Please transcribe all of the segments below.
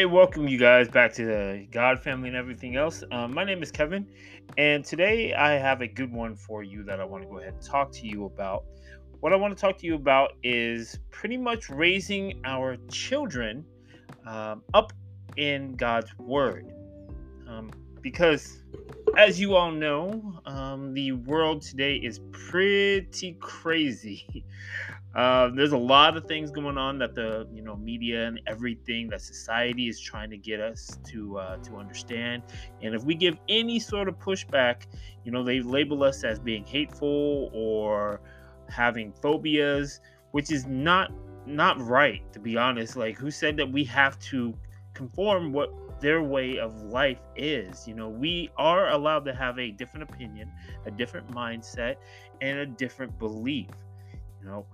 Hey, welcome you guys back to the God family and everything else. Um, my name is Kevin, and today I have a good one for you that I want to go ahead and talk to you about. What I want to talk to you about is pretty much raising our children um, up in God's Word. Um, because, as you all know, um, the world today is pretty crazy. Uh, there's a lot of things going on that the you know media and everything that society is trying to get us to uh, to understand. And if we give any sort of pushback, you know they label us as being hateful or having phobias, which is not not right to be honest. Like who said that we have to conform what their way of life is. You know, we are allowed to have a different opinion, a different mindset, and a different belief. You know,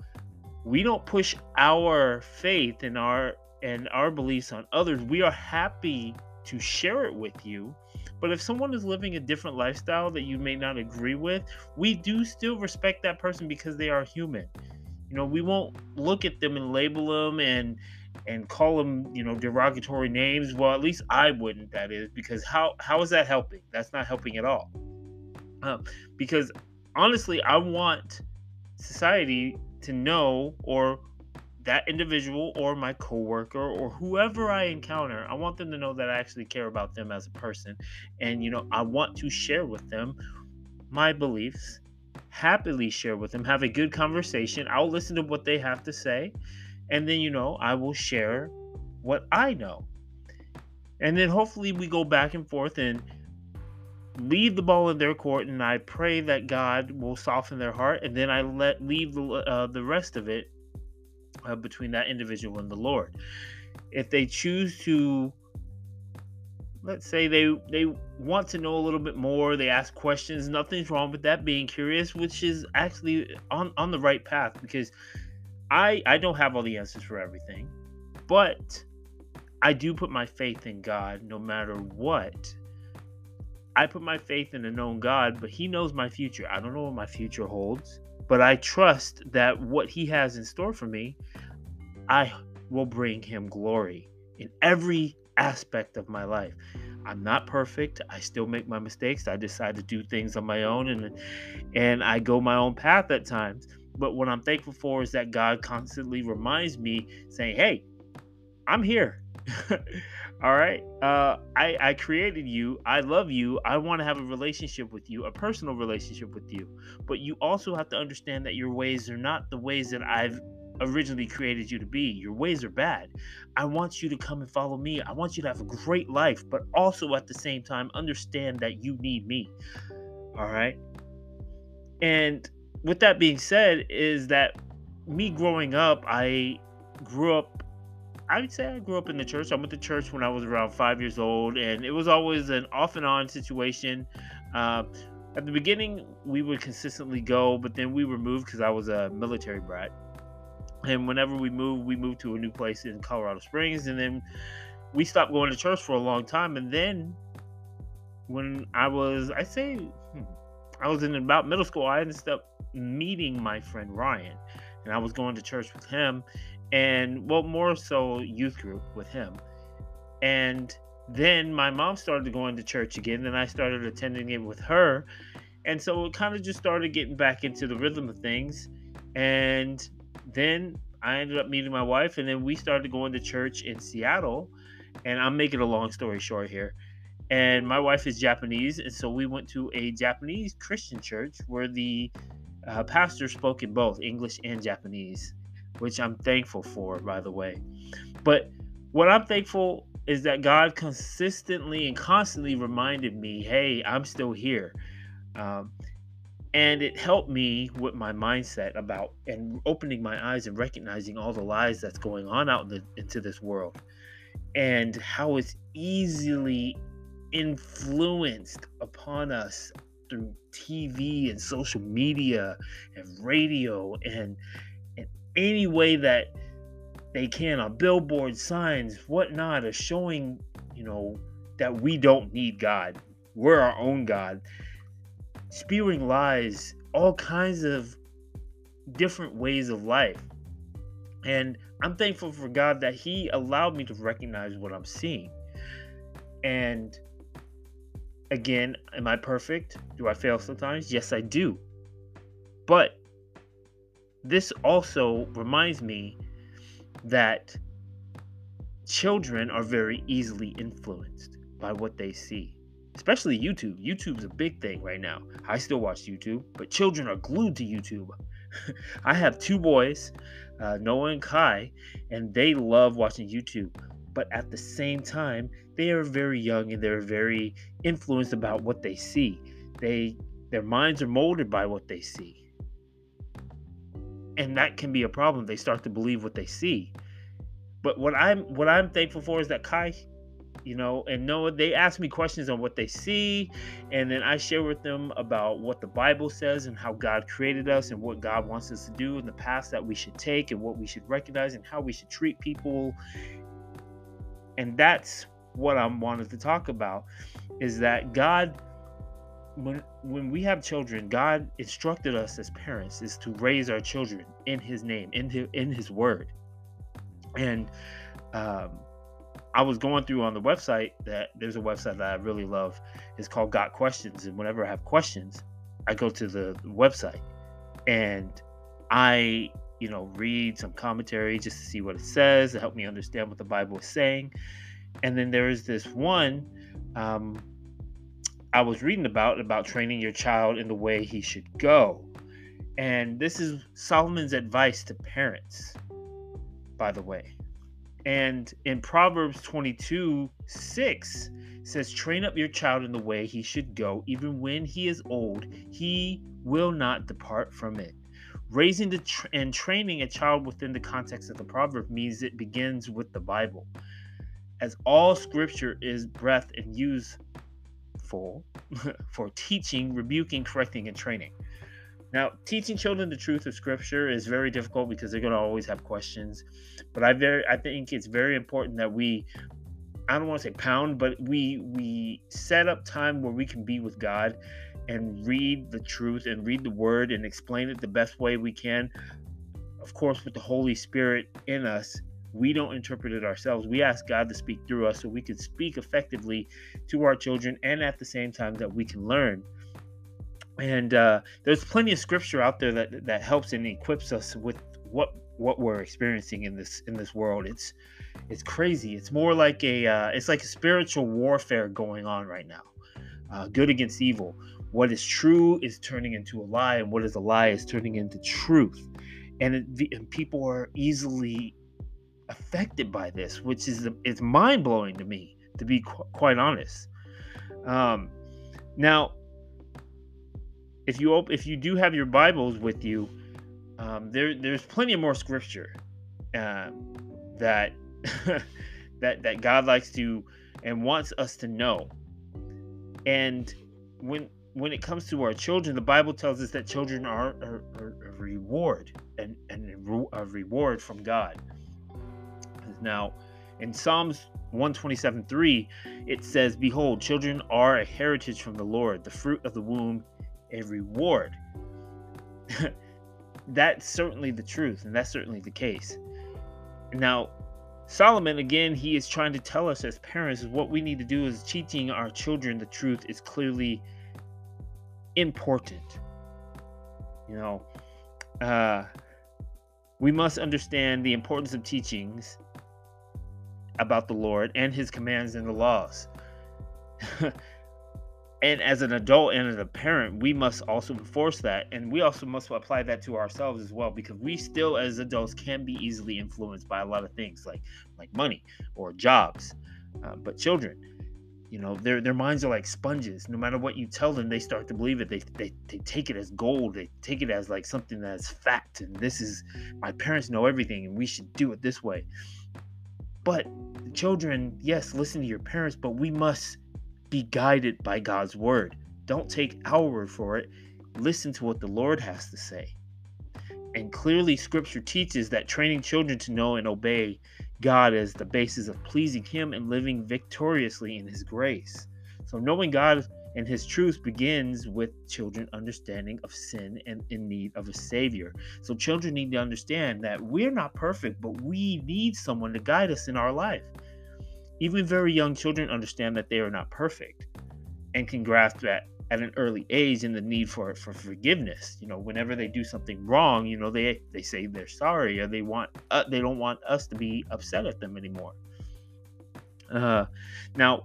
we don't push our faith and our and our beliefs on others. We are happy to share it with you. But if someone is living a different lifestyle that you may not agree with we do still respect that person because they are human. You know we won't look at them and label them and and call them you know derogatory names. Well at least i wouldn't that is because how how is that helping? That's not helping at all. Um, because honestly i want society to know or that individual or my coworker or whoever I encounter, I want them to know that I actually care about them as a person. And, you know, I want to share with them my beliefs, happily share with them, have a good conversation. I'll listen to what they have to say. And then, you know, I will share what I know. And then hopefully we go back and forth and leave the ball in their court, and I pray that God will soften their heart, and then I let leave the uh, the rest of it uh, between that individual and the Lord. If they choose to, let's say they they want to know a little bit more, they ask questions. Nothing's wrong with that. Being curious, which is actually on on the right path, because I I don't have all the answers for everything, but I do put my faith in God no matter what I put my faith in a known God, but He knows my future. I don't know what my future holds, but I trust that what He has in store for me, I will bring Him glory in every aspect of my life. I'm not perfect. I still make my mistakes. I decide to do things on my own and and I go my own path at times. But what I'm thankful for is that God constantly reminds me saying, "Hey, I'm here. All right. Uh, I, I created you. I love you. I want to have a relationship with you, a personal relationship with you. But you also have to understand that your ways are not the ways that I've originally created you to be. Your ways are bad. I want you to come and follow me. I want you to have a great life, but also at the same time, understand that you need me. All right. And with that being said, is that me growing up, I grew up I would say I grew up in the church. I went to church when I was around five years old, and it was always an off and on situation. Uh, at the beginning, we would consistently go, but then we were moved because I was a military brat. And whenever we moved, we moved to a new place in Colorado Springs, and then we stopped going to church for a long time. And then when I was, I say, hmm, I was in about middle school, I ended up meeting my friend Ryan, and I was going to church with him and well, more so youth group with him. And then my mom started going to church again, and I started attending it with her. And so it kind of just started getting back into the rhythm of things. And then I ended up meeting my wife, and then we started going to church in Seattle. And I'm making a long story short here. And my wife is Japanese, and so we went to a Japanese Christian church where the uh, pastor spoke in both English and Japanese which I'm thankful for, by the way. But what I'm thankful is that God consistently and constantly reminded me, hey, I'm still here. Um, and it helped me with my mindset about and opening my eyes and recognizing all the lies that's going on out in the, into this world and how it's easily influenced upon us through TV and social media and radio and any way that they can on billboard signs, whatnot, are showing, you know, that we don't need God. We're our own God. Spewing lies, all kinds of different ways of life. And I'm thankful for God that He allowed me to recognize what I'm seeing. And again, am I perfect? Do I fail sometimes? Yes, I do. But this also reminds me that children are very easily influenced by what they see, especially YouTube. YouTube's a big thing right now. I still watch YouTube, but children are glued to YouTube. I have two boys, uh, Noah and Kai, and they love watching YouTube. But at the same time, they are very young and they're very influenced about what they see. They their minds are molded by what they see. And that can be a problem. They start to believe what they see. But what I'm what I'm thankful for is that Kai you know, and Noah, they ask me questions on what they see, and then I share with them about what the Bible says and how God created us and what God wants us to do in the past that we should take and what we should recognize and how we should treat people. And that's what I'm wanted to talk about is that God when when we have children, God instructed us as parents is to raise our children in his name, in his, in his word. And um I was going through on the website that there's a website that I really love. It's called Got Questions. And whenever I have questions, I go to the website and I, you know, read some commentary just to see what it says to help me understand what the Bible is saying. And then there is this one um, I was reading about about training your child in the way he should go. And this is Solomon's advice to parents, by the way. And in Proverbs 22 6 says, Train up your child in the way he should go, even when he is old, he will not depart from it. Raising the tra- and training a child within the context of the proverb means it begins with the Bible. As all scripture is breath and useful for teaching, rebuking, correcting, and training. Now, teaching children the truth of Scripture is very difficult because they're going to always have questions. But I very, I think it's very important that we, I don't want to say pound, but we we set up time where we can be with God and read the truth and read the Word and explain it the best way we can. Of course, with the Holy Spirit in us, we don't interpret it ourselves. We ask God to speak through us so we can speak effectively to our children and at the same time that we can learn. And uh, there's plenty of scripture out there that that helps and equips us with what what we're experiencing in this in this world. It's it's crazy. It's more like a uh, it's like a spiritual warfare going on right now. Uh, good against evil what is true is turning into a lie and what is a lie is turning into truth and, it, and people are easily affected by this which is it's mind-blowing to me to be qu- quite honest um, now if you op- if you do have your Bibles with you, um, there there's plenty of more scripture uh, that that that God likes to and wants us to know. And when when it comes to our children, the Bible tells us that children are, a reward and, and a reward from God. Now, in Psalms 127 3, it says, Behold, children are a heritage from the Lord, the fruit of the womb a reward. that's certainly the truth, and that's certainly the case. Now, Solomon, again, he is trying to tell us as parents what we need to do is teaching our children the truth is clearly important. You know, uh, we must understand the importance of teachings about the Lord and his commands and the laws. and as an adult and as a parent we must also enforce that and we also must apply that to ourselves as well because we still as adults can be easily influenced by a lot of things like like money or jobs uh, but children you know their their minds are like sponges no matter what you tell them they start to believe it they, they they take it as gold they take it as like something that's fact and this is my parents know everything and we should do it this way but children yes listen to your parents but we must be guided by God's word. Don't take our word for it. Listen to what the Lord has to say. And clearly, scripture teaches that training children to know and obey God is the basis of pleasing Him and living victoriously in His grace. So, knowing God And his truth begins with children understanding of sin and in need of a savior. So children need to understand that we're not perfect, but we need someone to guide us in our life. Even very young children understand that they are not perfect and can grasp that at an early age in the need for for forgiveness. You know, whenever they do something wrong, you know, they they say they're sorry or they want uh, they don't want us to be upset at them anymore. Uh, now,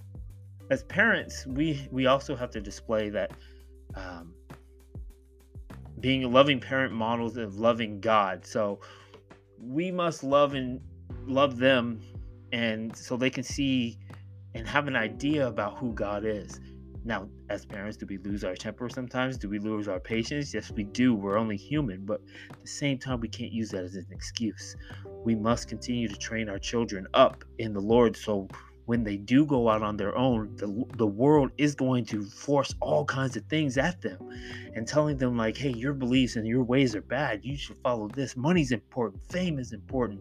as parents, we we also have to display that um, being a loving parent models of loving God. So we must love and love them, and so they can see and have an idea about who God is. Now, as parents, do we lose our temper sometimes? Do we lose our patience? Yes, we do. We're only human, but at the same time, we can't use that as an excuse. We must continue to train our children up in the Lord so when they do go out on their own, the, the world is going to force all kinds of things at them and telling them, like, hey, your beliefs and your ways are bad. You should follow this. Money's important. Fame is important.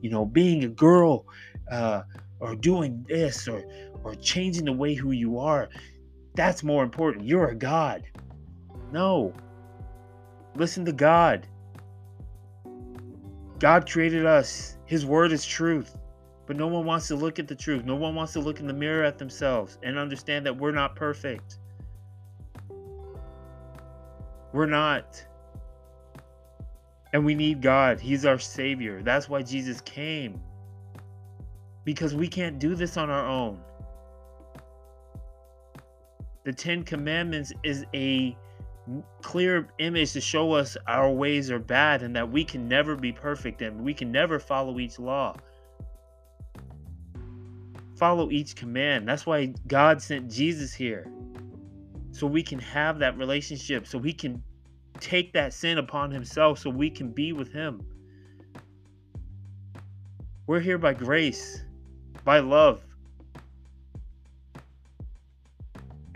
You know, being a girl uh, or doing this or, or changing the way who you are, that's more important. You're a God. No. Listen to God. God created us. His word is truth. But no one wants to look at the truth. No one wants to look in the mirror at themselves and understand that we're not perfect. We're not. And we need God. He's our Savior. That's why Jesus came. Because we can't do this on our own. The Ten Commandments is a clear image to show us our ways are bad and that we can never be perfect and we can never follow each law follow each command. That's why God sent Jesus here. So we can have that relationship, so He can take that sin upon Himself, so we can be with Him. We're here by grace, by love.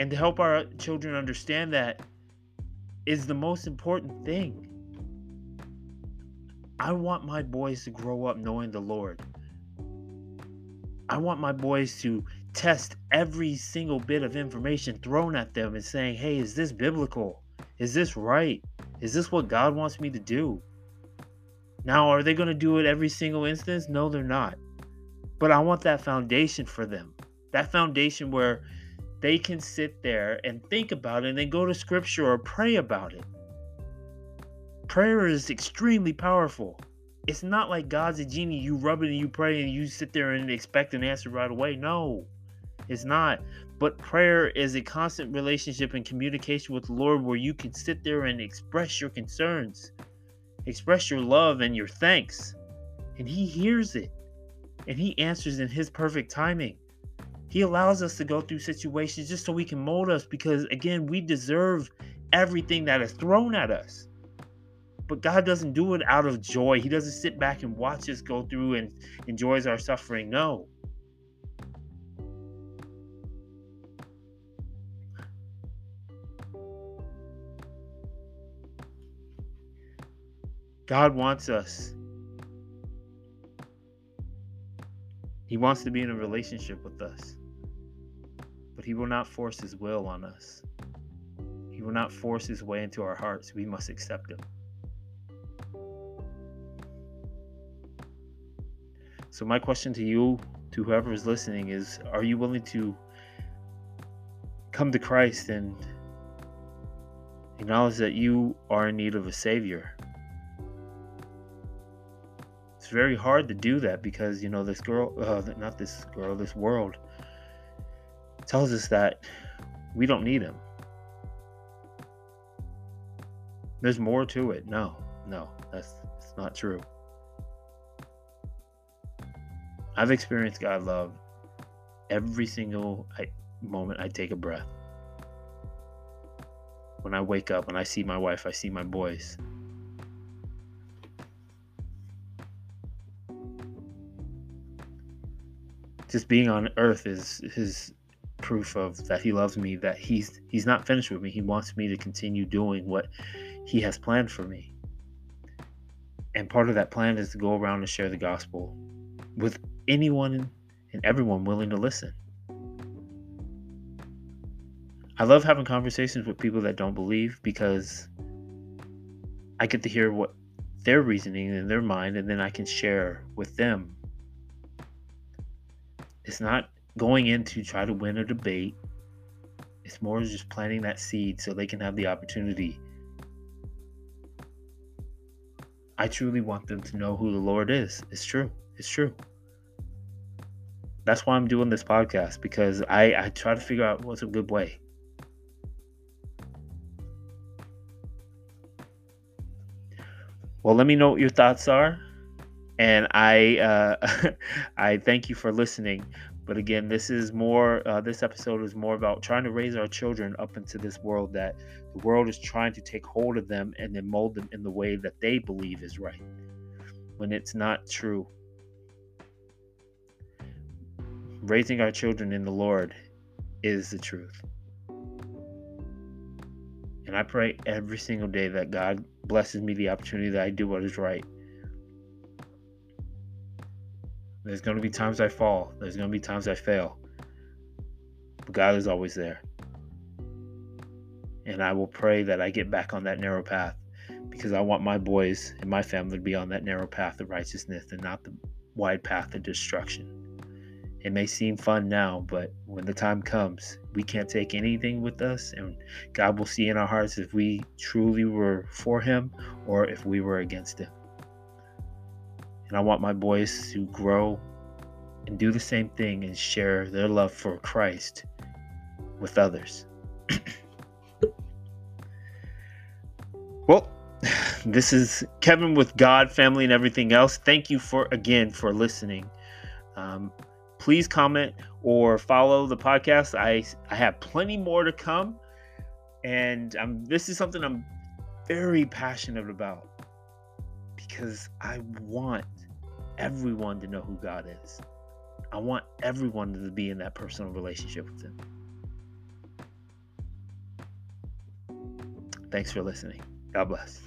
And to help our children understand that is the most important thing. I want my boys to grow up knowing the Lord. I want my boys to test every single bit of information thrown at them and saying, hey, is this biblical? Is this right? Is this what God wants me to do? Now, are they going to do it every single instance? No, they're not. But I want that foundation for them. That foundation where they can sit there and think about it and then go to scripture or pray about it. Prayer is extremely powerful it's not like God's a genie. You rub it and you pray and you sit there and expect an answer right away. No, it's not. But prayer is a constant relationship and communication with the Lord where you can sit there and express your concerns, express your love and your thanks. And He hears it and He answers in His perfect timing. He allows us to go through situations just so He can mold us because, again, we deserve everything that is thrown at us. But God doesn't do it out of joy. He doesn't sit back and watch us go through and enjoys our suffering. No. God wants us. He wants to be in a relationship with us. But He will not force His will on us. He will not force His way into our hearts. We must accept Him. So, my question to you, to whoever is listening, is Are you willing to come to Christ and acknowledge that you are in need of a Savior? It's very hard to do that because, you know, this girl, uh, not this girl, this world tells us that we don't need Him. There's more to it. No, no, that's, that's not true. I've experienced God love every single moment I take a breath. When I wake up, when I see my wife, I see my boys. Just being on earth is his proof of that he loves me, that he's he's not finished with me. He wants me to continue doing what he has planned for me. And part of that plan is to go around and share the gospel with anyone and everyone willing to listen. I love having conversations with people that don't believe because I get to hear what their reasoning in their mind and then I can share with them. It's not going in to try to win a debate. It's more just planting that seed so they can have the opportunity. I truly want them to know who the Lord is. It's true. It's true. That's why I'm doing this podcast because I, I try to figure out what's a good way. Well, let me know what your thoughts are, and I uh, I thank you for listening. But again, this is more. Uh, this episode is more about trying to raise our children up into this world that the world is trying to take hold of them and then mold them in the way that they believe is right, when it's not true. Raising our children in the Lord is the truth. And I pray every single day that God blesses me the opportunity that I do what is right. There's going to be times I fall, there's going to be times I fail. But God is always there. And I will pray that I get back on that narrow path because I want my boys and my family to be on that narrow path of righteousness and not the wide path of destruction. It may seem fun now, but when the time comes, we can't take anything with us, and God will see in our hearts if we truly were for Him or if we were against Him. And I want my boys to grow and do the same thing and share their love for Christ with others. well, this is Kevin with God, family, and everything else. Thank you for again for listening. Um, please comment or follow the podcast. I I have plenty more to come, and I'm this is something I'm very passionate about because I want everyone to know who God is. I want everyone to be in that personal relationship with Him. Thanks for listening. God bless.